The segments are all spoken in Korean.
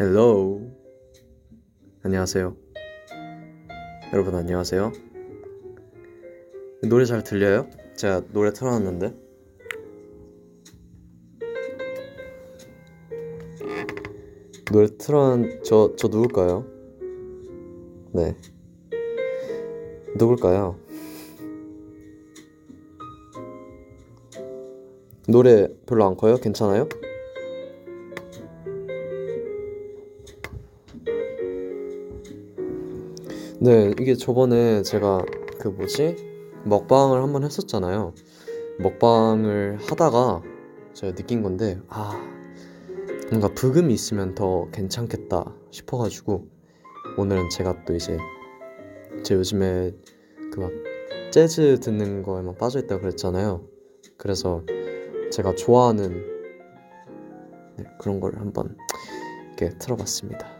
Hello 안녕하세요 여러분 안녕하세요 노래 잘 들려요? 제가 노래 틀어놨는데 노래 틀어놨 저, 저 누굴까요? 네 누굴까요? 노래 별로 안 커요? 괜찮아요? 네, 이게 저번에 제가 그 뭐지? 먹방을 한번 했었잖아요. 먹방을 하다가 제가 느낀 건데, 아, 뭔가 브금이 있으면 더 괜찮겠다 싶어가지고, 오늘은 제가 또 이제, 제 요즘에 그 막 재즈 듣는 거에만 빠져있다 그랬잖아요. 그래서 제가 좋아하는 네, 그런 걸 한번 이렇게 틀어봤습니다.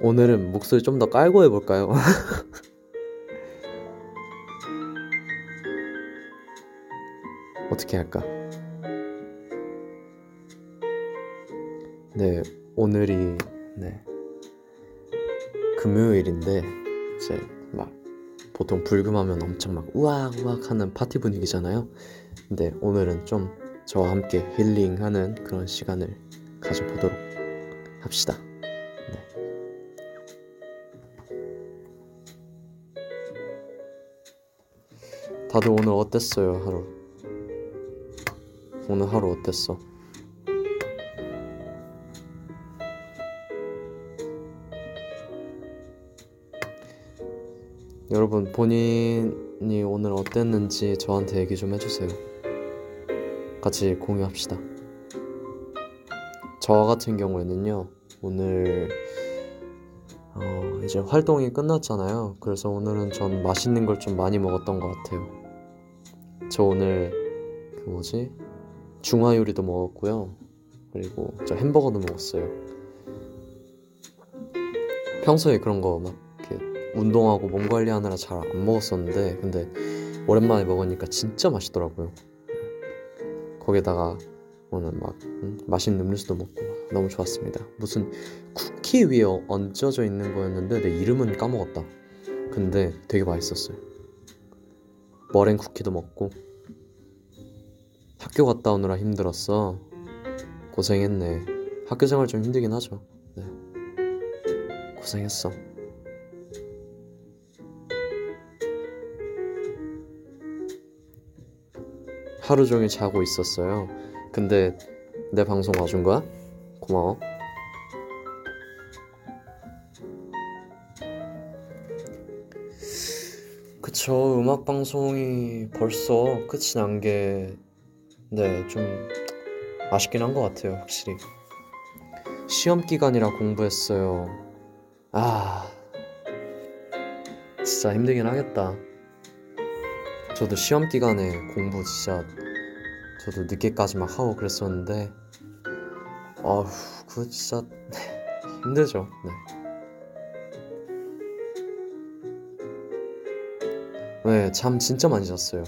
오늘은 목소리 좀 더 깔고 해볼까요? 어떻게 할까? 네, 오늘이 네 금요일인데 이제 막 보통 불금하면 엄청 막 우악 우악 하는 파티 분위기잖아요. 근데 오늘은 좀 저와 함께 힐링하는 그런 시간을 가져보도록 합시다. 다들 오늘 어땠어요, 하루? 오늘 하루 어땠어? 여러분, 본인이 오늘 어땠는지 저한테 얘기 좀 해주세요. 같이 공유합시다. 저 같은 경우에는요, 오늘 어, 이제 활동이 끝났잖아요. 그래서 오늘은 전 맛있는 걸 좀 많이 먹었던 것 같아요. 저 오늘 그 뭐지? 중화 요리도 먹었고요. 그리고 저 햄버거도 먹었어요. 평소에 그런 거 막 이렇게 운동하고 몸 관리하느라 잘 안 먹었었는데 근데 오랜만에 먹으니까 진짜 맛있더라고요. 거기다가 오늘 막 음, 맛있는 음료수도 먹고 너무 좋았습니다. 무슨 쿠키 위에 얹어져 있는 거였는데 내 이름은 까먹었다. 근데 되게 맛있었어요. 머랭 쿠키도 먹고 학교 갔다 오느라 힘들었어. 고생했네. 학교 생활 좀 힘들긴 하죠. 네. 고생했어. 하루 종일 자고 있었어요. 근데 내 방송 와준 거야? 고마워. 그쵸, 음악 방송이 벌써 끝이 난 게, 네, 좀 아쉽긴 한 것 같아요, 확실히. 시험 기간이라 공부했어요. 아, 진짜 힘들긴 하겠다. 저도 시험 기간에 공부 진짜 저도 늦게까지 막 하고 그랬었는데 아휴 그거 진짜 힘들죠 네. 네, 잠 진짜 많이 잤어요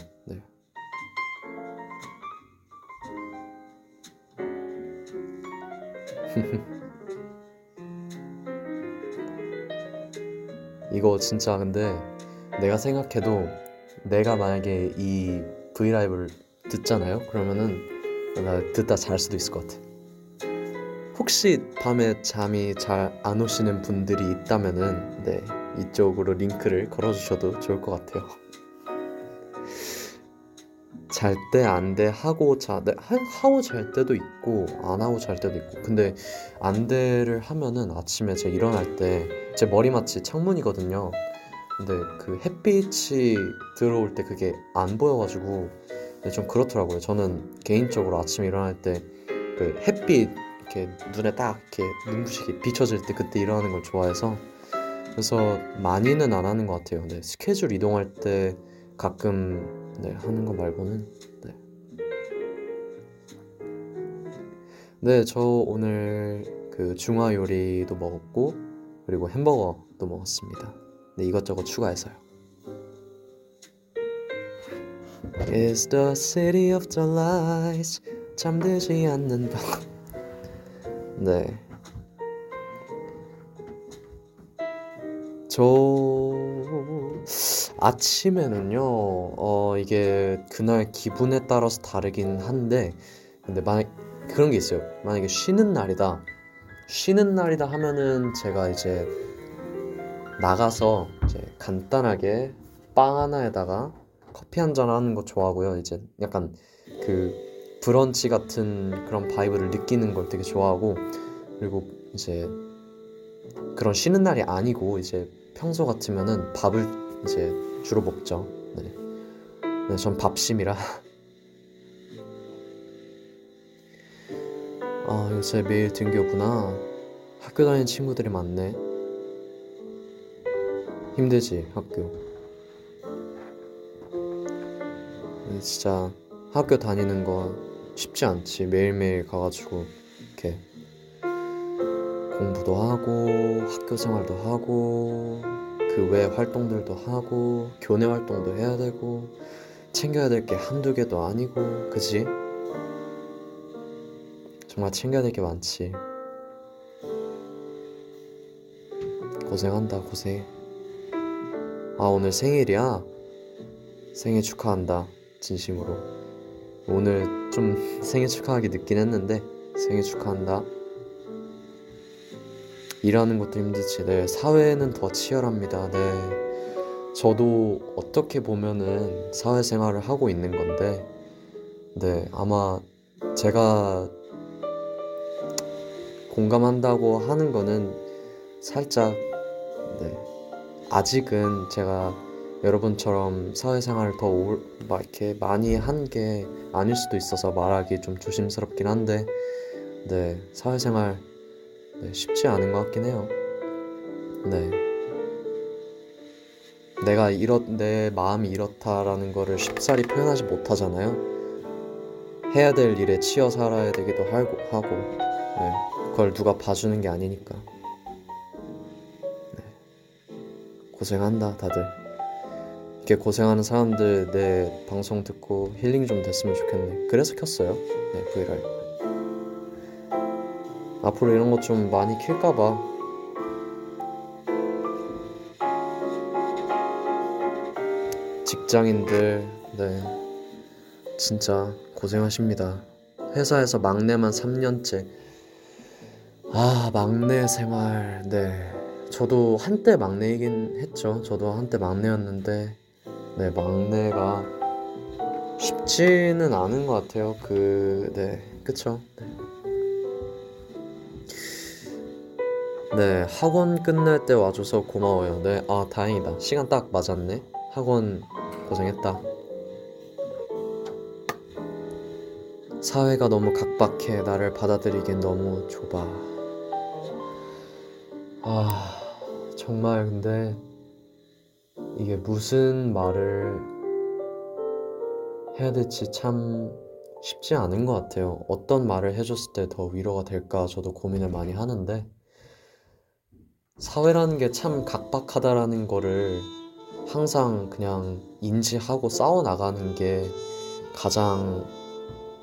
이거 진짜 근데 내가 생각해도 내가 만약에 이 브이라이브를 듣잖아요? 그러면은 나 듣다 잘 수도 있을 것 같아. 혹시 밤에 잠이 잘 안 오시는 분들이 있다면은 네 이쪽으로 링크를 걸어주셔도 좋을 것 같아요. 잘 때 안 돼 하고 자 네, 하고 잘 때도 있고 안 하고 잘 때도 있고 근데 안 돼를 하면은 아침에 제가 일어날 때 제 머리맡이 창문이거든요. 근데 그 햇빛이 들어올 때 그게 안 보여가지고 좀 그렇더라고요. 저는 개인적으로 아침에 일어날 때 그 햇빛 이렇게 눈에 딱 이렇게 눈부시게 비춰질 때 그때 일어나는 걸 좋아해서 그래서 많이는 안 하는 것 같아요. 네, 스케줄 이동할 때 가끔 네, 하는 거 말고는 네. 네, 저 오늘 그 중화 요리도 먹었고 그리고 햄버거도 먹었습니다. 네, 이것저것 추가해서요. Is the city of delights 잠들지 않는 방 네. 저 아침에는요, 어, 이게 그날 기분에 따라서 다르긴 한데, 근데 만약 그런 게 있어요. 만약에 쉬는 날이다. 쉬는 날이다 하면은 제가 이제 나가서 이제 간단하게 빵 하나에다가 커피 한 잔 하는 거 좋아하고요. 이제 약간 그 브런치 같은 그런 바이브를 느끼는 걸 되게 좋아하고 그리고 이제 그런 쉬는 날이 아니고 이제 평소 같으면은 밥을 이제 주로 먹죠. 네. 네, 전 밥심이라. 아, 요새 매일 등교구나. 학교 다니는 친구들이 많네. 힘들지, 학교. 진짜 학교 다니는 거 쉽지 않지. 매일매일 가가지고 이렇게 공부도 하고 학교 생활도 하고 그 외 활동들도 하고 교내 활동도 해야 되고 챙겨야 될 게 한두 개도 아니고 그지? 정말 챙겨야 될 게 많지. 고생한다 고생. 아 오늘 생일이야. 생일 축하한다 진심으로. 오늘 좀 생일 축하하기 늦긴 했는데 생일 축하한다. 일하는 것도 힘들지. 네, 사회는 더 치열합니다. 네. 저도 어떻게 보면은 사회생활을 하고 있는 건데, 네, 아마 제가 공감한다고 하는 거는 살짝, 네, 아직은 제가 여러분처럼 사회생활을 더 올, 막 이렇게 많이 한 게 아닐 수도 있어서 말하기 좀 조심스럽긴 한데, 네, 사회생활 네, 쉽지 않은 것 같긴 해요. 네. 내가 이렇, 내 마음이 이렇다라는 거를 쉽사리 표현하지 못하잖아요. 해야 될 일에 치여 살아야 되기도 하고, 하고 네. 그걸 누가 봐주는 게 아니니까. 네. 고생한다, 다들. 이렇게 고생하는 사람들 내 방송 듣고 힐링 좀 됐으면 좋겠네. 그래서 켰어요. 네, 브이라이브. 앞으로 이런 것 좀 많이 킬까봐. 직장인들 네. 진짜 고생하십니다. 회사에서 막내만 3년째. 아 막내 생활 네. 저도 한때 막내이긴 했죠. 저도 한때 막내였는데 네 막내가 쉽지는 않은 것 같아요. 그네 그쵸? 네. 네, 학원 끝날 때 와줘서 고마워요. 네, 아, 다행이다. 시간 딱 맞았네. 학원 고생했다. 사회가 너무 각박해. 나를 받아들이기엔 너무 좁아. 아, 정말 근데 이게 무슨 말을 해야 될지 참 쉽지 않은 것 같아요. 어떤 말을 해줬을 때 더 위로가 될까 저도 고민을 많이 하는데 사회라는 게 참 각박하다라는 거를 항상 그냥 인지하고 싸워 나가는 게 가장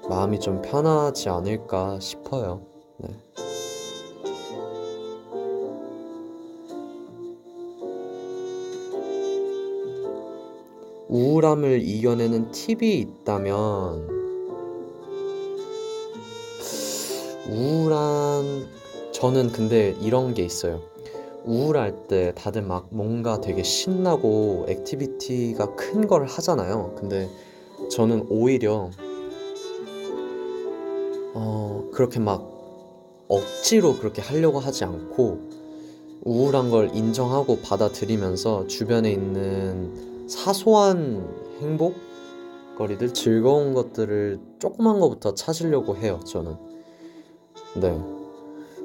마음이 좀 편하지 않을까 싶어요. 네. 우울함을 이겨내는 팁이 있다면 우울한 저는 근데 이런 게 있어요. 우울할 때 다들 막 뭔가 되게 신나고 activity가 큰 걸 하잖아요. 근데 저는 오히려 어, 그렇게 막 억지로 그렇게 하려고 하지 않고 우울한 걸 인정하고 받아들이면서 주변에 있는 사소한 행복거리들, 즐거운 것들을 조그만 것부터 찾으려고 해요, 저는. 네.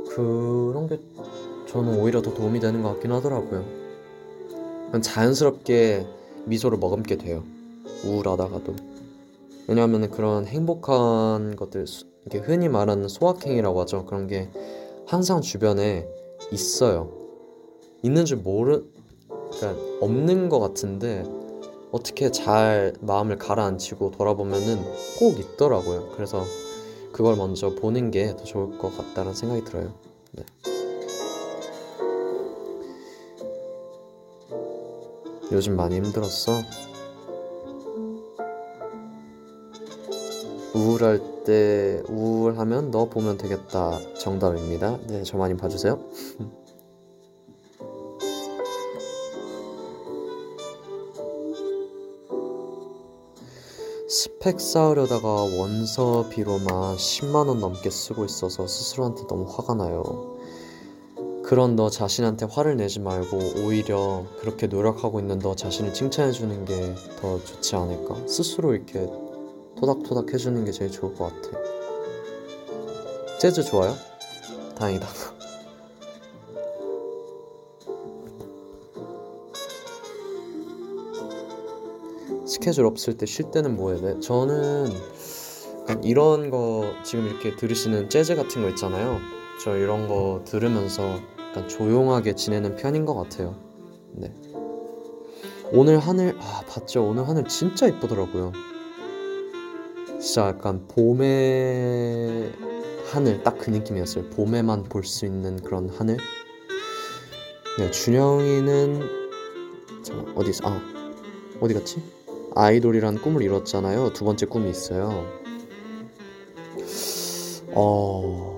그런 게 저는 오히려 더 도움이 되는 것 같긴 하더라고요. 자연스럽게 미소를 머금게 돼요. 우울하다가도. 왜냐하면 그런 행복한 것들, 이게 흔히 말하는 소확행이라고 하죠. 그런 게 항상 주변에 있어요. 있는 줄 모르, 그러니까 없는 것 같은데 어떻게 잘 마음을 가라앉히고 돌아보면은 꼭 있더라고요. 그래서 그걸 먼저 보는 게 더 좋을 것 같다는 생각이 들어요. 네. 요즘 많이 힘들었어? 우울할 때 우울하면 너 보면 되겠다 정답입니다. 네, 저 많이 봐주세요. 스펙 쌓으려다가 원서비로만 10만원 넘게 쓰고 있어서 스스로한테 너무 화가 나요. 그런 너 자신한테 화를 내지 말고 오히려 그렇게 노력하고 있는 너 자신을 칭찬해주는 게 더 좋지 않을까? 스스로 이렇게 토닥토닥 해주는 게 제일 좋을 것 같아. 재즈 좋아요? 다행이다. 스케줄 없을 때 쉴 때는 뭐 해야 돼? 저는 이런 거 지금 이렇게 들으시는 재즈 같은 거 있잖아요. 저 이런 거 들으면서 약간 조용하게 지내는 편인 것 같아요. 네. 오늘 하늘 아 봤죠? 오늘 하늘 진짜 이쁘더라고요. 진짜 약간 봄의 하늘 딱 그 느낌이었어요. 봄에만 볼 수 있는 그런 하늘. 네, 준영이는 잠깐 어디 있어? 아 어디 갔지? 아이돌이란 꿈을 이뤘잖아요. 두 번째 꿈이 있어요. 어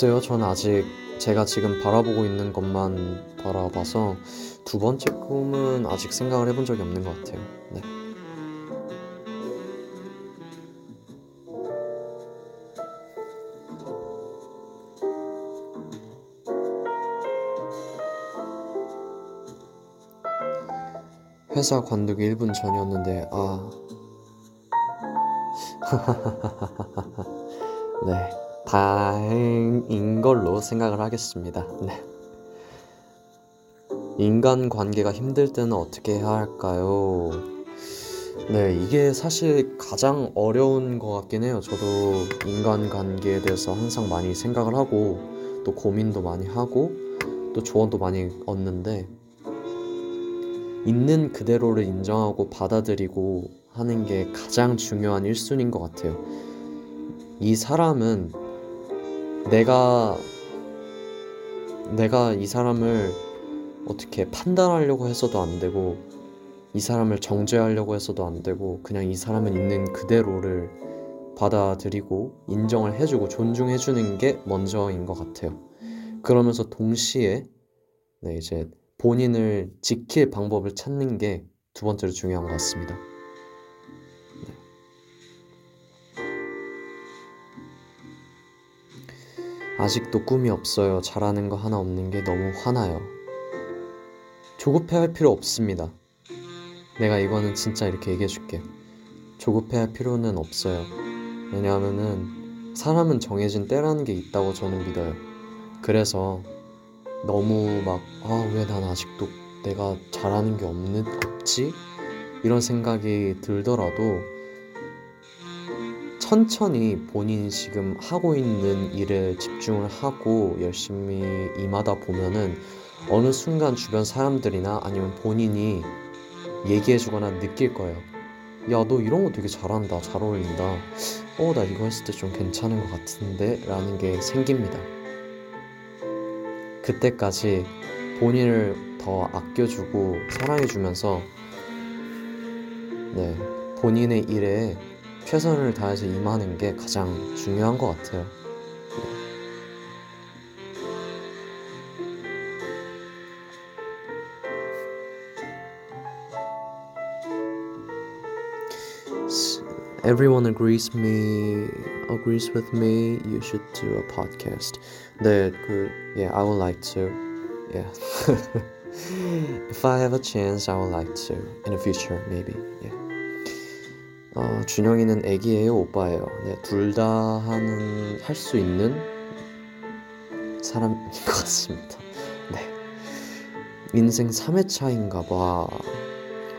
글쎄요, 저는 아직 제가 지금 바라보고 있는 것만 바라봐서 두 번째 꿈은 아직 생각을 해본 적이 없는 것 같아요. 네. 회사 관두기 1분 전이었는데 아 네, 다행인 걸로 생각을 하겠습니다. 네. 인간 관계가 힘들 때는 어떻게 해야 할까요? 네, 이게 사실 가장 어려운 것 같긴 해요. 저도 인간 관계에 대해서 항상 많이 생각을 하고 또 고민도 많이 하고 또 조언도 많이 얻는데 있는 그대로를 인정하고 받아들이고 하는 게 가장 중요한 1순위인 것 같아요. 이 사람은 내가 내가 이 사람을 어떻게 판단하려고 해서도 안 되고 이 사람을 정죄하려고 해서도 안 되고 그냥 이 사람은 있는 그대로를 받아들이고 인정을 해주고 존중해주는 게 먼저인 것 같아요. 그러면서 동시에 네, 이제 본인을 지킬 방법을 찾는 게 두 번째로 중요한 것 같습니다. 아직도 꿈이 없어요. 잘하는 거 하나 없는 게 너무 화나요. 조급해 할 필요 없습니다. 내가 이거는 진짜 이렇게 얘기해 줄게. 조급해 할 필요는 없어요. 왜냐하면은 사람은 정해진 때라는 게 있다고 저는 믿어요. 그래서 너무 막, 아, 왜 난 아직도 내가 잘하는 게 없는, 없지? 이런 생각이 들더라도 천천히 본인이 지금 하고 있는 일에 집중을 하고 열심히 임하다 보면은 어느 순간 주변 사람들이나 아니면 본인이 얘기해주거나 느낄 거예요. 야, 너 이런 거 되게 잘한다. 잘 어울린다. 어, 나 이거 했을 때 좀 괜찮은 것 같은데? 라는 게 생깁니다. 그때까지 본인을 더 아껴주고 사랑해주면서 네, 본인의 일에 최선을 다해서 임하는 게 가장 중요한 것 같아요. Everyone agrees me agrees with me. You should do a podcast. 네, 그 yeah, I would like to. Yeah. If I have a chance, I would like to in the future, maybe. Yeah. 어, 준영이는 애기예요, 오빠예요. 네, 둘 다 하는 할 수 있는 사람인 것 같습니다. 네. 인생 3회 차인가 봐.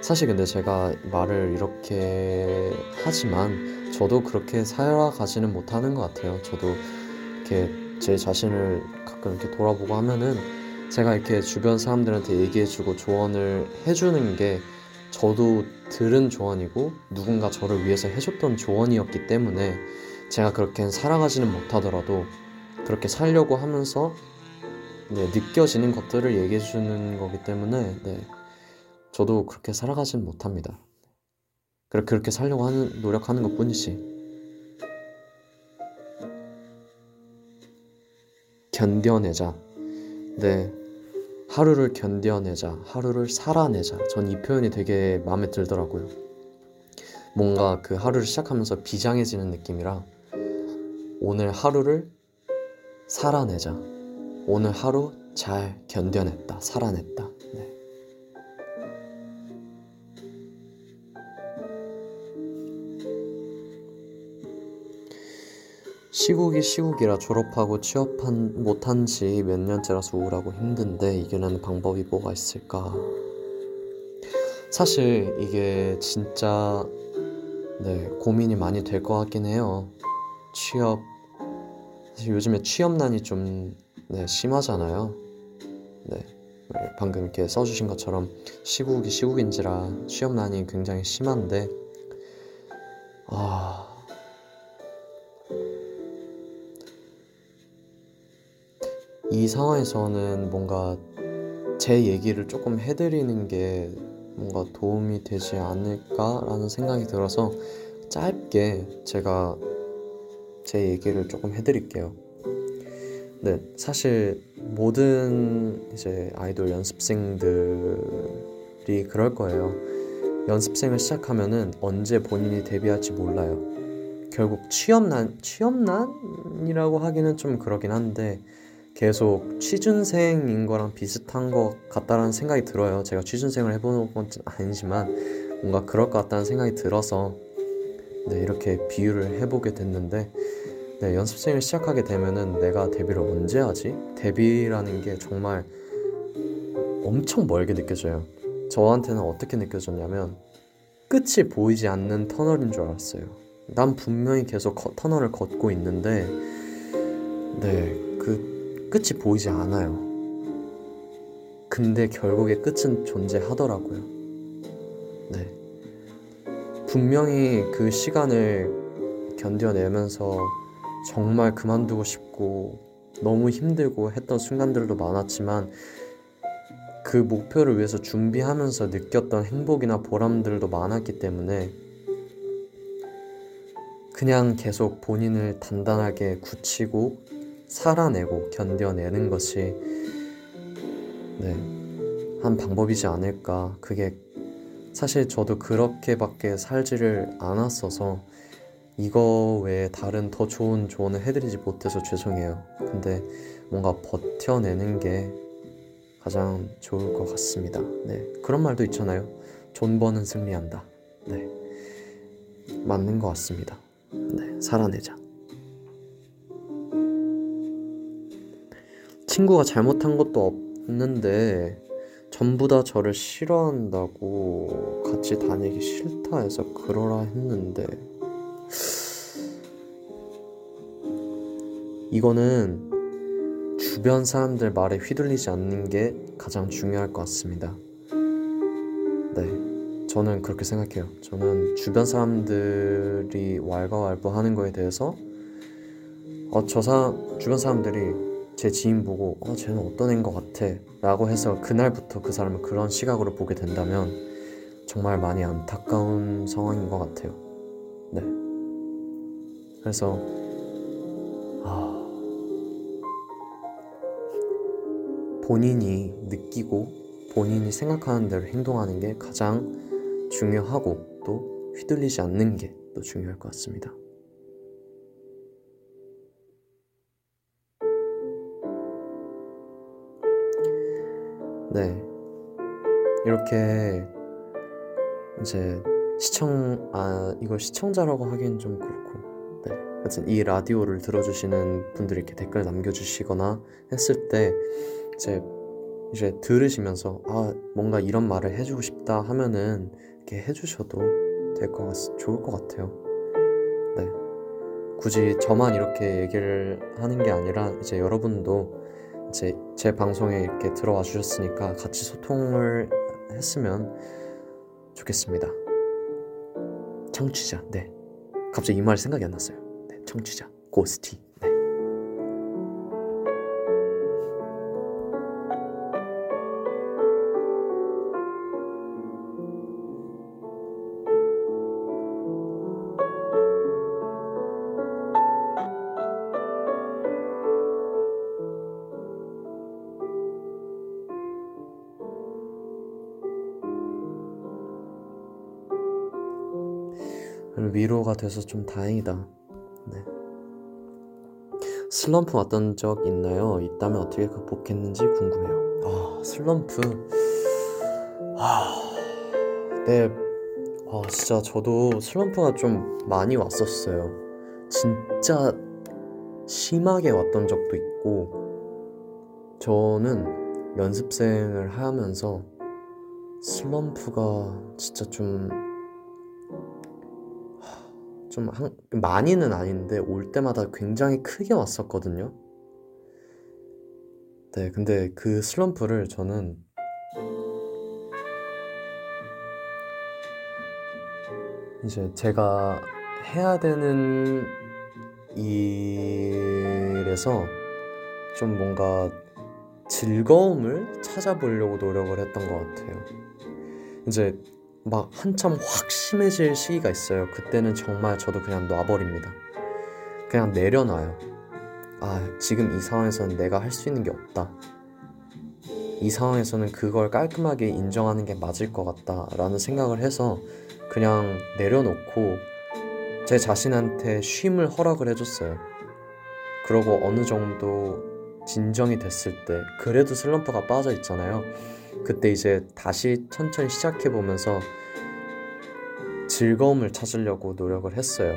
사실 근데 제가 말을 이렇게 하지만 저도 그렇게 살아가지는 못하는 것 같아요. 저도 이렇게 제 자신을 가끔 이렇게 돌아보고 하면은 제가 이렇게 주변 사람들한테 얘기해주고 조언을 해주는 게 저도 들은 조언이고 누군가 저를 위해서 해줬던 조언이었기 때문에 제가 그렇게 살아가지는 못하더라도 그렇게 살려고 하면서 네, 느껴지는 것들을 얘기해 주는 거기 때문에 네, 저도 그렇게 살아가지는 못합니다. 그렇게 살려고 하는 노력하는 것 뿐이지. 견뎌내자. 네. 하루를 견뎌내자. 하루를 살아내자. 전 이 표현이 되게 마음에 들더라고요. 뭔가 그 하루를 시작하면서 비장해지는 느낌이라 오늘 하루를 살아내자. 오늘 하루 잘 견뎌냈다. 살아냈다. 시국이 시국이라 졸업하고 취업한 못한 지 몇 년째라서 우울하고 힘든데 이겨내는 방법이 뭐가 있을까? 사실 이게 진짜 네, 고민이 많이 될 것 같긴 해요. 취업 사실 요즘에 취업난이 좀 네, 심하잖아요. 네. 방금 이렇게 써주신 것처럼 시국이 시국인지라 취업난이 굉장히 심한데 아 이 상황에서는 뭔가 제 얘기를 조금 해드리는 게 뭔가 도움이 되지 않을까라는 생각이 들어서 짧게 제가 제 얘기를 조금 해드릴게요. 네, 사실 모든 이제 아이돌 연습생들이 그럴 거예요. 연습생을 시작하면은 언제 본인이 데뷔할지 몰라요. 결국 취업난, 취업난이라고 하기는 좀 그러긴 한데 계속 취준생인 거랑 비슷한 것 같다라는 생각이 들어요. 제가 취준생을 해본 건 아니지만 뭔가 그럴 것 같다는 생각이 들어서 네, 이렇게 비유를 해보게 됐는데 네, 연습생을 시작하게 되면은 내가 데뷔를 언제 하지? 데뷔라는 게 정말 엄청 멀게 느껴져요. 저한테는 어떻게 느껴졌냐면 끝이 보이지 않는 터널인 줄 알았어요. 난 분명히 계속 터널을 걷고 있는데 네, 그 끝이 보이지 않아요. 근데 결국에 끝은 존재하더라고요. 네. 분명히 그 시간을 견뎌내면서 정말 그만두고 싶고 너무 힘들고 했던 순간들도 많았지만 그 목표를 위해서 준비하면서 느꼈던 행복이나 보람들도 많았기 때문에 그냥 계속 본인을 단단하게 굳히고 살아내고 견뎌내는 것이 네, 한 방법이지 않을까. 그게 사실 저도 그렇게밖에 살지를 않았어서 이거 외에 다른 더 좋은 조언을 해드리지 못해서 죄송해요. 근데 뭔가 버텨내는 게 가장 좋을 것 같습니다. 네, 그런 말도 있잖아요. 존버는 승리한다. 네, 맞는 것 같습니다. 네, 살아내자. 친구가 잘못한 것도 없는데 전부 다 저를 싫어한다고 같이 다니기 싫다 해서 그러라 했는데 이거는 주변 사람들 말에 휘둘리지 않는 게 가장 중요할 것 같습니다. 네. 저는 그렇게 생각해요. 저는 주변 사람들이 왈가왈부 하는 거에 대해서 어, 저 사, 주변 사람들이 제 지인 보고 어 쟤는 어떤 애인 것 같아? 라고 해서 그날부터 그 사람을 그런 시각으로 보게 된다면 정말 많이 안타까운 상황인 것 같아요. 네. 그래서 아 본인이 느끼고 본인이 생각하는 대로 행동하는 게 가장 중요하고 또 휘둘리지 않는 게 또 중요할 것 같습니다. 네. 이렇게 이제 시청 아 이걸 시청자라고 하기엔 좀 그렇고 네. 하여튼 이 라디오를 들어주시는 분들이 이렇게 댓글 남겨주시거나 했을 때 이제 이제 들으시면서 아 뭔가 이런 말을 해주고 싶다 하면은 이렇게 해주셔도 될 것 같, 좋을 것 같아요. 네. 굳이 저만 이렇게 얘기를 하는 게 아니라 이제 여러분도 이 제 제 방송에 이렇게 들어와 주셨으니까 같이 소통을 했으면 좋겠습니다. 청취자, 네. 갑자기 이 말이 생각이 안 났어요. 네, 청취자, 고스티. 돼서 좀 다행이다. 네. 슬럼프 왔던 적 있나요? 있다면 어떻게 극복했는지 궁금해요. 아, 슬럼프. 아, 네. 아, 진짜 저도 슬럼프가 좀 많이 왔었어요. 진짜 심하게 왔던 적도 있고, 저는 연습생을 하면서 슬럼프가 진짜 좀 좀 한, 많이는 아닌데 올 때마다 굉장히 크게 왔었거든요. 네, 근데 그 슬럼프를 저는 이제 제가 해야 되는 일에서 좀 뭔가 즐거움을 찾아보려고 노력을 했던 것 같아요. 이제 막 한참 확 심해질 시기가 있어요. 그때는 정말 저도 그냥 놔버립니다. 그냥 내려놔요. 아, 지금 이 상황에서는 내가 할 수 있는 게 없다. 이 상황에서는 그걸 깔끔하게 인정하는 게 맞을 것 같다라는 생각을 해서 그냥 내려놓고 제 자신한테 쉼을 허락을 해줬어요. 그러고 어느 정도 진정이 됐을 때 그래도 슬럼프가 빠져 있잖아요. 그때 이제 다시 천천히 시작해 보면서 즐거움을 찾으려고 노력을 했어요.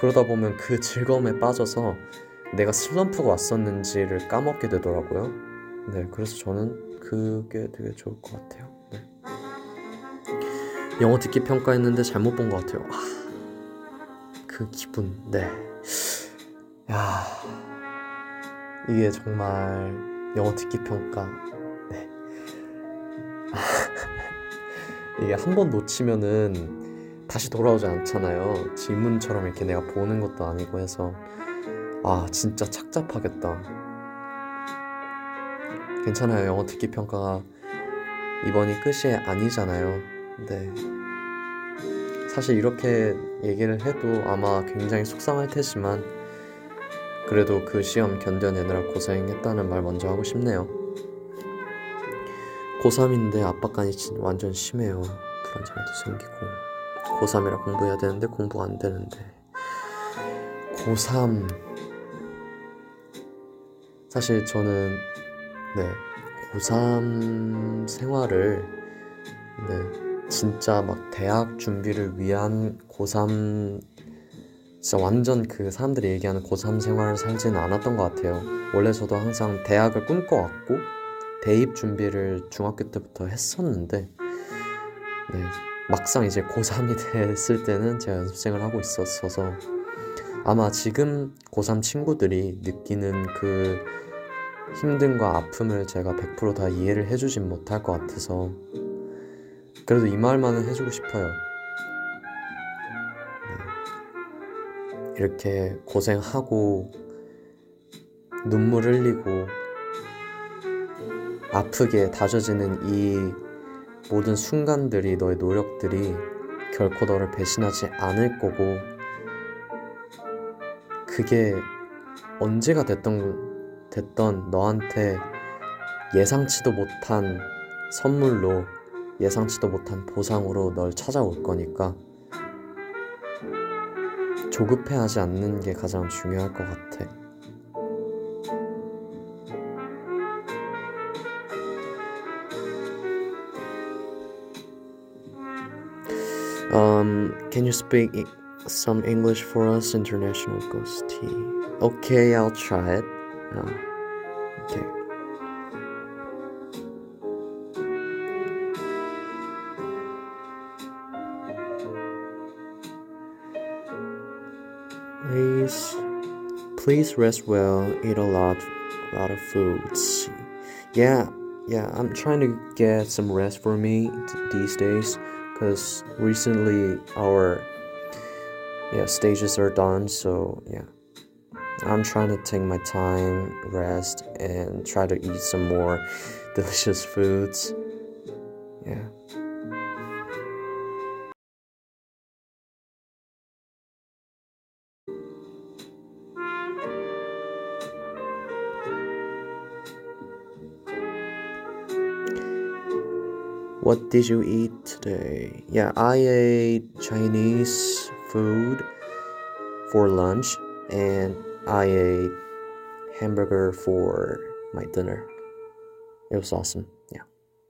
그러다 보면 그 즐거움에 빠져서 내가 슬럼프가 왔었는지를 까먹게 되더라고요. 네, 그래서 저는 그게 되게 좋을 것 같아요. 네. 영어 듣기 평가했는데 잘못 본 것 같아요. 아, 그 기분, 네. 야, 이게 정말 영어 듣기 평가 이게 한 번 놓치면은 다시 돌아오지 않잖아요. 질문처럼 이렇게 내가 보는 것도 아니고 해서 아 진짜 착잡하겠다. 괜찮아요. 영어 듣기 평가가 이번이 끝이 아니잖아요. 네. 사실 이렇게 얘기를 해도 아마 굉장히 속상할 테지만 그래도 그 시험 견뎌내느라 고생했다는 말 먼저 하고 싶네요. 고3인데 압박감이 완전 심해요. 불안장애도 생기고. 고3이라 공부해야 되는데 공부가 안 되는데. 고3. 사실 저는, 네, 고3 생활을, 네, 진짜 막 대학 준비를 위한 고3, 진짜 완전 그 사람들이 얘기하는 고3 생활을 살지는 않았던 것 같아요. 원래 저도 항상 대학을 꿈꿔왔고, 대입 준비를 중학교 때부터 했었는데 네, 막상 이제 고3이 됐을 때는 제가 연습생을 하고 있었어서 아마 지금 고3 친구들이 느끼는 그 힘듦과 아픔을 제가 100%다 이해를 해주진 못할 것 같아서 그래도 이 말만은 해주고 싶어요. 네. 이렇게 고생하고 눈물 흘리고 아프게 다져지는 이 모든 순간들이 너의 노력들이 결코 너를 배신하지 않을 거고 그게 언제가 됐던 됐던 너한테 예상치도 못한 선물로 예상치도 못한 보상으로 널 찾아올 거니까 조급해하지 않는 게 가장 중요할 것 같아. Um, can you speak some English for us, International Ghost Tea? Okay, I'll try it. Uh, okay. Please, please rest well. Eat a lot, a lot of foods. Yeah, yeah. I'm trying to get some rest for me these days because recently our yeah stages are done so yeah. I'm trying to take my time rest and try to eat some more delicious foods. Yeah What did you eat today? Yeah, I ate Chinese food for lunch and I ate hamburger for my dinner. It was awesome. Yeah.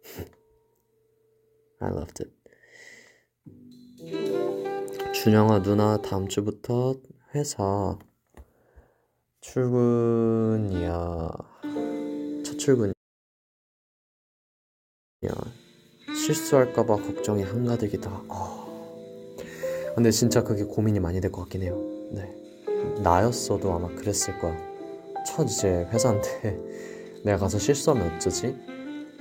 I loved it. 준영아 누나 다음 주부터 회사 출근이야. 첫 출근 실수할까봐 걱정이 한가득이다. 어. 근데 진짜 그게 고민이 많이 될 것 같긴 해요. 네. 나였어도 아마 그랬을 거야. 첫 이제 회사인데 내가 가서 실수하면 어쩌지?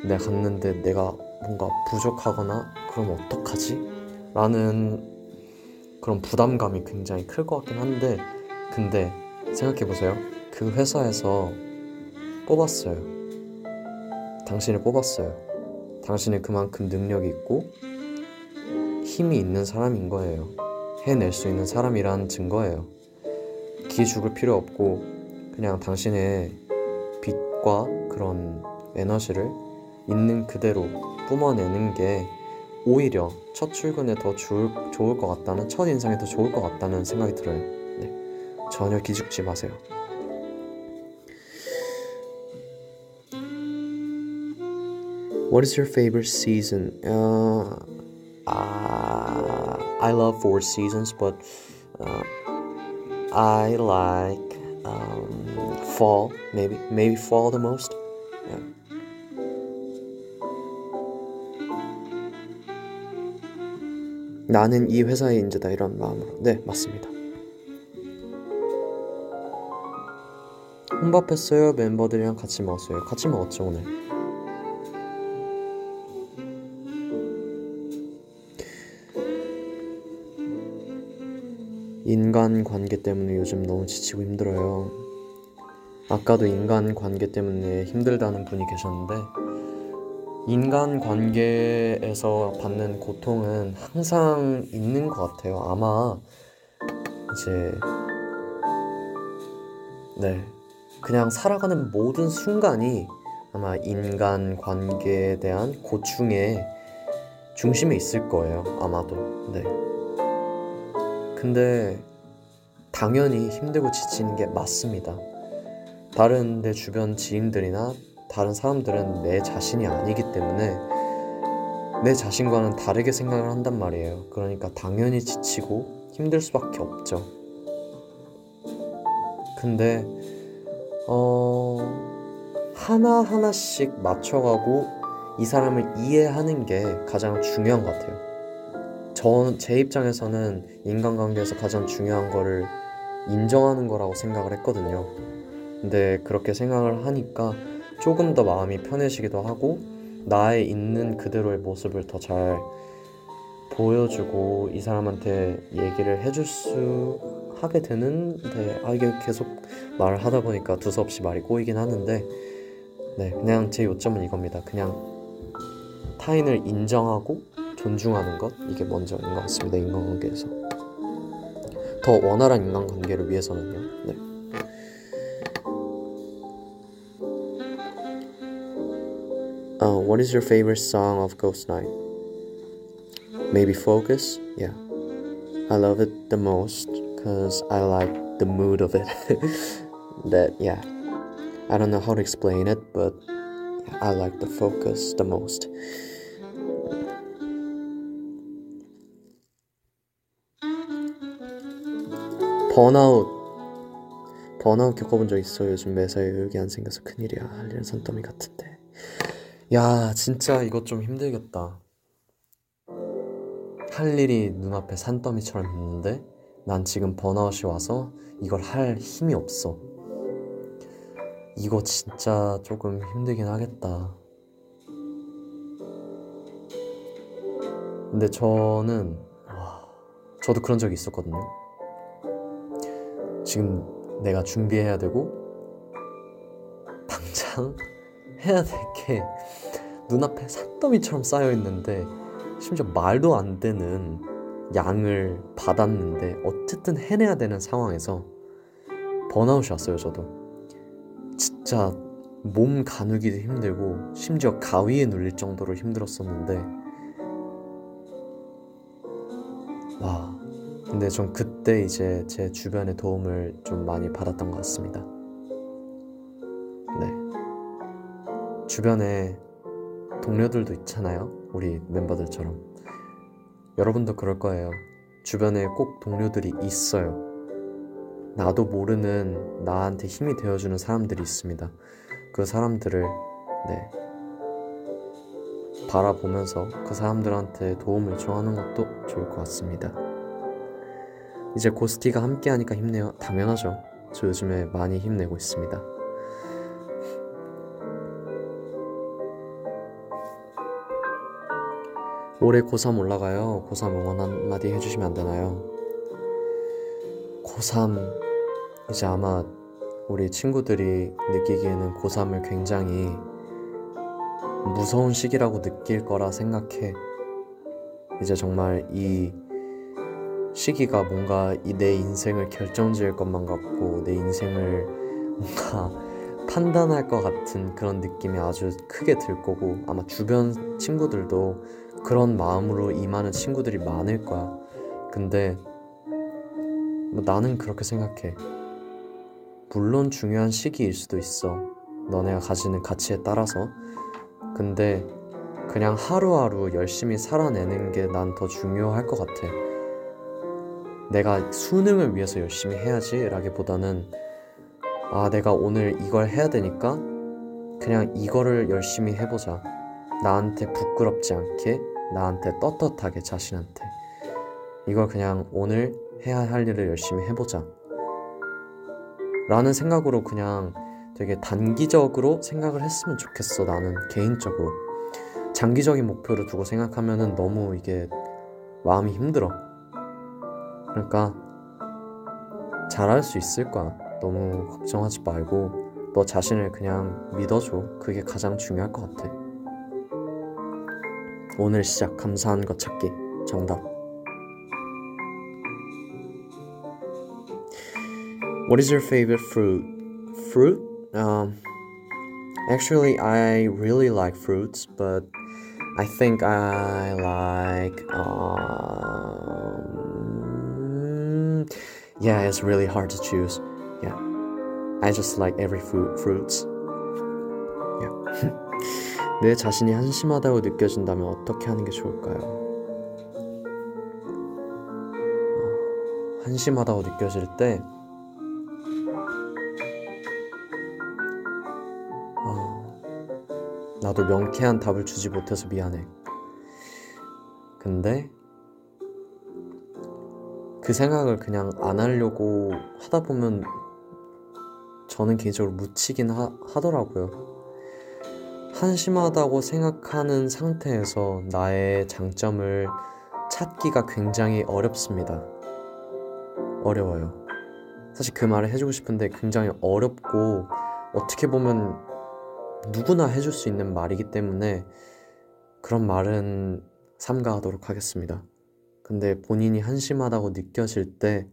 내가 갔는데 내가 뭔가 부족하거나 그럼 어떡하지? 라는 그런 부담감이 굉장히 클 것 같긴 한데 근데 생각해보세요. 그 회사에서 뽑았어요. 당신을 뽑았어요. 당신은 그만큼 능력이 있고 힘이 있는 사람인 거예요. 해낼 수 있는 사람이란 증거예요. 기 죽을 필요 없고 그냥 당신의 빛과 그런 에너지를 있는 그대로 뿜어내는 게 오히려 첫 출근에 더 좋을, 좋을 것 같다는 첫 인상에 더 좋을 것 같다는 생각이 들어요. 네. 전혀 기죽지 마세요. What is your favorite season? Uh, uh, I love four seasons, but uh, I like um, fall. Maybe maybe fall the most. Yeah. 나는 이 회사의 인재다 이런 마음으로. 네, 맞습니다. 혼밥했어요. 멤버들이랑 같이 먹었어요. 같이 먹었죠 오늘. 인간 관계 때문에 요즘 너무 지치고 힘들어요. 아까도 인간 관계 때문에 힘들다는 분이 계셨는데 인간 관계에서 받는 고통은 항상 있는 것 같아요. 아마 이제 네 그냥 살아가는 모든 순간이 아마 인간 관계에 대한 고충의 중심에 있을 거예요. 아마도 네. 근데 당연히 힘들고 지치는 게 맞습니다. 다른 내 주변 지인들이나 다른 사람들은 내 자신이 아니기 때문에 내 자신과는 다르게 생각을 한단 말이에요. 그러니까 당연히 지치고 힘들 수밖에 없죠. 근데 어 하나 하나씩 맞춰가고 이 사람을 이해하는 게 가장 중요한 것 같아요. 저 제 입장에서는 인간관계에서 가장 중요한 거를 인정하는 거라고 생각을 했거든요. 근데 그렇게 생각을 하니까 조금 더 마음이 편해지기도 하고 나의 있는 그대로의 모습을 더 잘 보여주고 이 사람한테 얘기를 해줄 수 하게 되는데 아 이게 계속 말을 하다 보니까 두서없이 말이 꼬이긴 하는데 네 그냥 제 요점은 이겁니다. 그냥 타인을 인정하고 존중하는 것 이게 먼저인 것 같습니다 인간관계에서 더 원활한 인간관계를 위해서는요 네. Uh, what is your favorite song of Ghost Night? Maybe Focus? Yeah. I love it the most because I like the mood of it. that, yeah. I don't know how to explain it, but I like the focus the most. 번아웃. 번아웃 겪어본 적 있어. 요즘 매사에 의욕이 안 생겨서 큰일이야. 할 일은 산더미 같은데. 야 진짜 이것 좀 힘들겠다. 할 일이 눈앞에 산더미처럼 있는데 난 지금 번아웃이 와서 이걸 할 힘이 없어. 이거 진짜 조금 힘들긴 하겠다. 근데 저는 와, 저도 그런 적이 있었거든요. 지금 내가 준비해야 되고 당장 해야 될 게 눈앞에 산더미처럼 쌓여 있는데 심지어 말도 안 되는 양을 받았는데 어쨌든 해내야 되는 상황에서 번아웃이 왔어요 저도. 진짜 몸 가누기도 힘들고 심지어 가위에 눌릴 정도로 힘들었었는데 근데 전 그때 이제 제 주변의 도움을 좀 많이 받았던 것 같습니다. 네. 주변에 동료들도 있잖아요 우리 멤버들처럼. 여러분도 그럴 거예요. 주변에 꼭 동료들이 있어요. 나도 모르는 나한테 힘이 되어주는 사람들이 있습니다. 그 사람들을 네 바라보면서 그 사람들한테 도움을 요청하는 것도 좋을 것 같습니다. 이제 고스티가 함께하니까 힘내요. 당연하죠. 저 요즘에 많이 힘내고 있습니다. 올해 고3 올라가요. 고3 응원 한마디 해주시면 안 되나요? 고3 이제 아마 우리 친구들이 느끼기에는 고3을 굉장히 무서운 시기라고 느낄 거라 생각해. 이제 정말 이 시기가 뭔가 이내 인생을 결정지을 것만 같고 내 인생을 뭔가 판단할 것 같은 그런 느낌이 아주 크게 들 거고 아마 주변 친구들도 그런 마음으로 임하는 친구들이 많을 거야. 근데 뭐 나는 그렇게 생각해. 물론 중요한 시기일 수도 있어. 너네가 가지는 가치에 따라서. 근데 그냥 하루하루 열심히 살아내는 게 난 더 중요할 것 같아. 내가 수능을 위해서 열심히 해야지 라기보다는 아, 내가 오늘 이걸 해야 되니까 그냥 이거를 열심히 해보자. 나한테 부끄럽지 않게, 나한테 떳떳하게 자신한테. 이걸 그냥 오늘 해야 할 일을 열심히 해보자. 라는 생각으로 그냥 되게 단기적으로 생각을 했으면 좋겠어. 나는 개인적으로. 장기적인 목표를 두고 생각하면은 너무 이게 마음이 힘들어. 그러니까 잘할 수 있을 거야. 너무 걱정하지 말고 너 자신을 그냥 믿어줘. 그게 가장 중요할 것 같아. 오늘 시작 감사한 것 찾기 정답. What is your favorite fruit? Fruit? Um, actually, I really like fruits, but I think I like. Um, yeah, it's really hard to choose. Yeah, I just like every fruit. Fruits. Yeah. 내 자신이 한심하다고 느껴진다면 어떻게 하는 게 좋을까요? 한심하다고 느껴질 때 나도 명쾌한 답을 주지 못해서 미안해. 근데 그 생각을 그냥 안 하려고 하다 보면 저는 개인적으로 묻히긴 하, 하더라고요. 한심하다고 생각하는 상태에서 나의 장점을 찾기가 굉장히 어렵습니다. 어려워요. 사실 그 말을 해주고 싶은데 굉장히 어렵고 어떻게 보면 누구나 해줄 수 있는 말이기 때문에 그런 말은 삼가하도록 하겠습니다. 근데 본인이 한심하다고 느껴질 때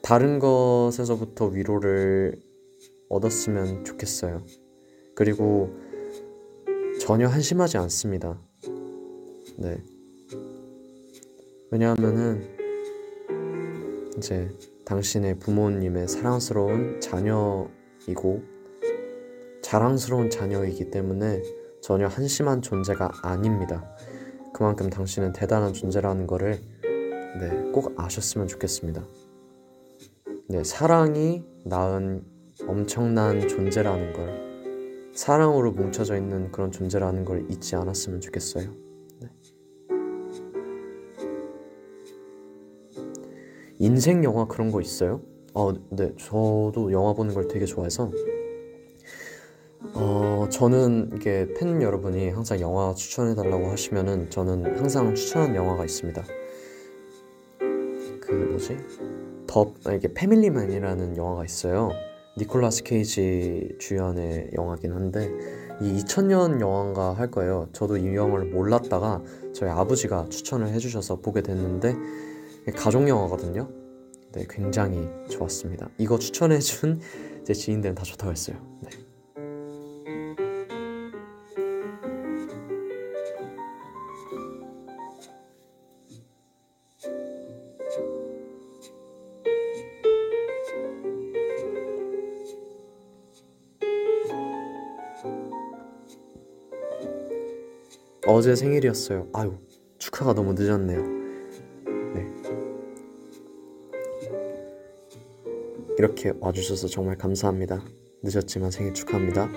다른 것에서부터 위로를 얻었으면 좋겠어요. 그리고 전혀 한심하지 않습니다. 네. 왜냐하면은 이제 당신의 부모님의 사랑스러운 자녀이고 자랑스러운 자녀이기 때문에 전혀 한심한 존재가 아닙니다. 그만큼 당신은 대단한 존재라는 거를 네, 꼭 아셨으면 좋겠습니다. 네, 사랑이 낳은 엄청난 존재라는 걸 사랑으로 뭉쳐져 있는 그런 존재라는 걸 잊지 않았으면 좋겠어요. 네. 인생 영화 그런 거 있어요? 어, 네, 저도 영화 보는 걸 되게 좋아해서 어, 어, 저는 이게 팬 여러분이 항상 영화 추천해달라고 하시면은 저는 항상 추천한 영화가 있습니다. 그 뭐지? 더 아, 이게 패밀리맨이라는 영화가 있어요. 니콜라스 케이지 주연의 영화긴 한데 이 2000년 영화인가 할 거예요. 저도 이 영화를 몰랐다가 저희 아버지가 추천을 해주셔서 보게 됐는데 가족 영화거든요. 네, 굉장히 좋았습니다. 이거 추천해준 제 지인들은 다 좋다고 했어요. 네. 어제 생일이었어요. 아유, 축하가 너무 늦었네요. 네. 이렇게 와주셔서 정말 감사합니다. 늦었지만 생일 축하합니다.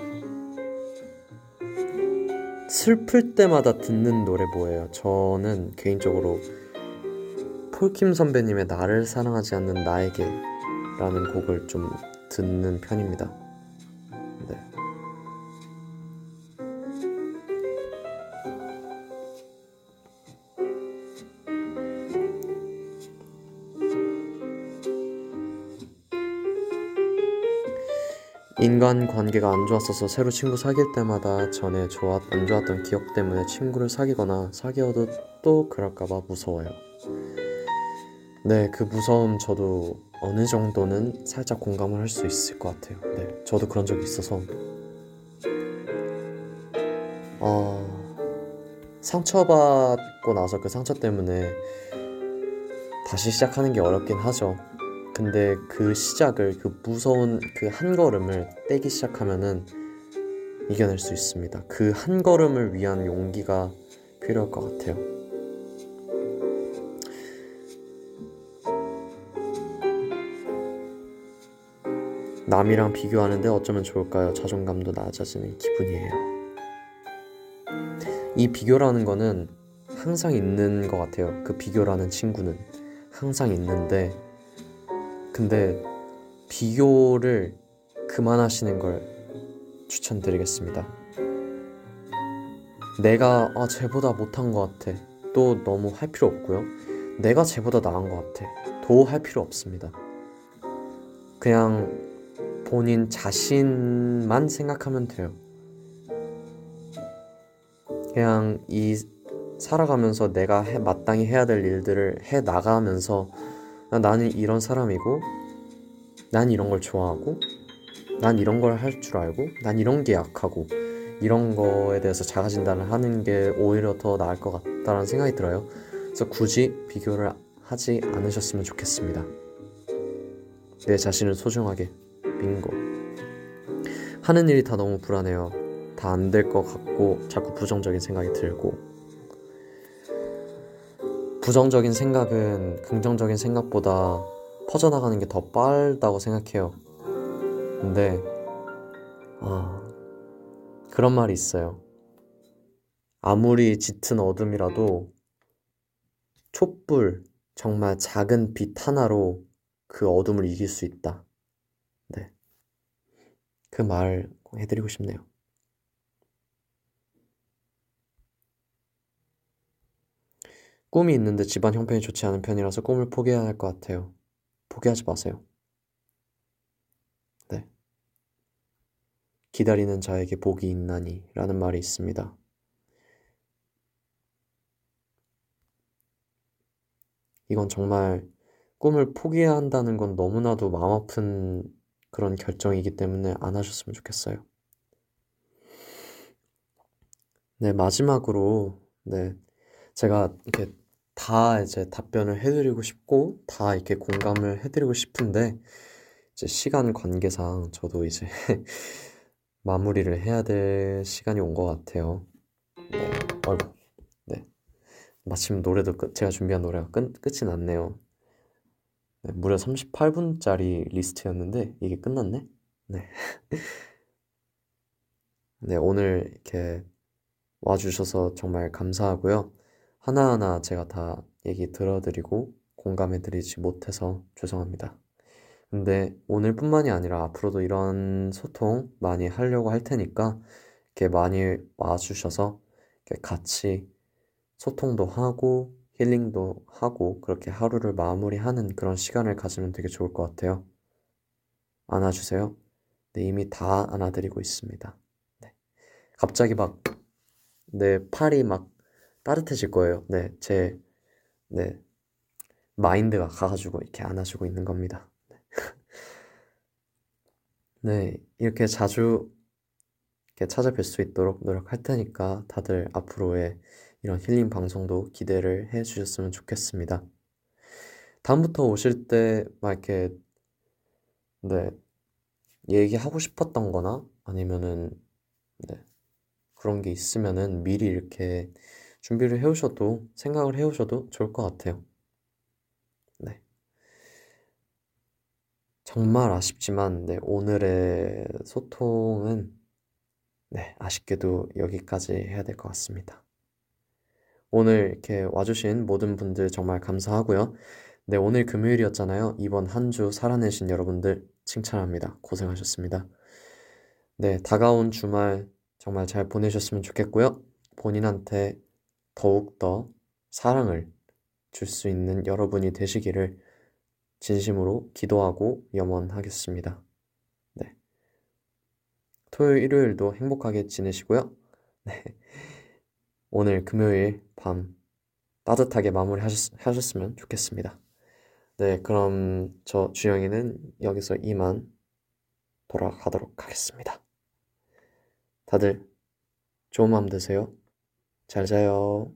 슬플 때마다 듣는 노래 뭐예요? 저는 개인적으로 폴킴 선배님의 나를 사랑하지 않는 나에게 라는 곡을 좀 듣는 편입니다. 인간 관계가 안 좋았어서 새로 친구 사귈 때마다 전에 좋았, 안 좋았던 기억 때문에 친구를 사귀거나 사귀어도 또 그럴까봐 무서워요. 네, 그 무서움 저도 어느 정도는 살짝 공감을 할 수 있을 것 같아요. 네, 저도 그런 적이 있어서. 어, 상처받고 나서 그 상처 때문에 다시 시작하는 게 어렵긴 하죠. 근데 그 시작을 그 무서운 그 한 걸음을 떼기 시작하면은 이겨낼 수 있습니다. 그 한 걸음을 위한 용기가 필요할 것 같아요. 남이랑 비교하는데 어쩌면 좋을까요? 자존감도 낮아지는 기분이에요. 이 비교라는 거는 항상 있는 것 같아요. 그 비교라는 친구는 항상 있는데 근데 비교를 그만하시는 걸 추천드리겠습니다. 내가 아 쟤보다 못한 것 같아. 또 너무 할 필요 없고요. 내가 쟤보다 나은 것 같아. 더 할 필요 없습니다. 그냥 본인 자신만 생각하면 돼요. 그냥 이 살아가면서 내가 해, 마땅히 해야 될 일들을 해 나가면서 나는 이런 사람이고 난 이런 걸 좋아하고 난 이런 걸 할 줄 알고 난 이런 게 약하고 이런 거에 대해서 자가 진단을 하는 게 오히려 더 나을 것 같다는 생각이 들어요. 그래서 굳이 비교를 하지 않으셨으면 좋겠습니다. 내 자신을 소중하게 빙고 하는 일이 다 너무 불안해요. 다 안 될 것 같고 자꾸 부정적인 생각이 들고 부정적인 생각은 긍정적인 생각보다 퍼져나가는 게 더 빠르다고 생각해요. 근데, 아, 그런 말이 있어요. 아무리 짙은 어둠이라도 촛불, 정말 작은 빛 하나로 그 어둠을 이길 수 있다. 네. 그 말 해드리고 싶네요. 꿈이 있는데 집안 형편이 좋지 않은 편이라서 꿈을 포기해야 할 것 같아요. 포기하지 마세요. 네. 기다리는 자에게 복이 있나니 라는 말이 있습니다. 이건 정말 꿈을 포기해야 한다는 건 너무나도 마음 아픈 그런 결정이기 때문에 안 하셨으면 좋겠어요. 네, 마지막으로, 네, 제가 이렇게 다 이제 답변을 해드리고 싶고 다 이렇게 공감을 해드리고 싶은데 이제 시간 관계상 저도 이제 마무리를 해야 될 시간이 온 것 같아요. 네, 아이고, 네. 마침 노래도 끝, 제가 준비한 노래가 끝, 끝이 났네요. 네, 무려 38분짜리 리스트였는데 이게 끝났네? 네. 네, 오늘 이렇게 와주셔서 정말 감사하고요. 하나하나 제가 다 얘기 들어드리고 공감해드리지 못해서 죄송합니다. 근데 오늘뿐만이 아니라 앞으로도 이런 소통 많이 하려고 할 테니까 이렇게 많이 와주셔서 이렇게 같이 소통도 하고 힐링도 하고 그렇게 하루를 마무리하는 그런 시간을 가지면 되게 좋을 것 같아요. 안아주세요. 네, 이미 다 안아드리고 있습니다. 네. 갑자기 막 내 팔이 막 따뜻해질 거예요. 네, 제, 네, 마인드가 가가지고 이렇게 안아주고 있는 겁니다. 네, 네 이렇게 자주 이렇게 찾아뵐 수 있도록 노력할 테니까 다들 앞으로의 이런 힐링 방송도 기대를 해 주셨으면 좋겠습니다. 다음부터 오실 때 막 이렇게 네 얘기하고 싶었던 거나 아니면은 네 그런 게 있으면은 미리 이렇게 준비를 해 오셔도 생각을 해 오셔도 좋을 것 같아요. 네. 정말 아쉽지만 네 오늘의 소통은 네 아쉽게도 여기까지 해야 될 것 같습니다. 오늘 이렇게 와주신 모든 분들 정말 감사하고요. 네, 오늘 금요일이었잖아요. 이번 한 주 살아내신 여러분들 칭찬합니다. 고생하셨습니다. 네, 다가온 주말 정말 잘 보내셨으면 좋겠고요. 본인한테 더욱더 사랑을 줄 수 있는 여러분이 되시기를 진심으로 기도하고 염원하겠습니다. 네. 토요일, 일요일도 행복하게 지내시고요. 네. 오늘 금요일 밤 따뜻하게 마무리 하셨, 으면 좋겠습니다. 네, 그럼 저 주영이는 여기서 이만 돌아가도록 하겠습니다. 다들 좋은 밤 되세요. 잘 자요.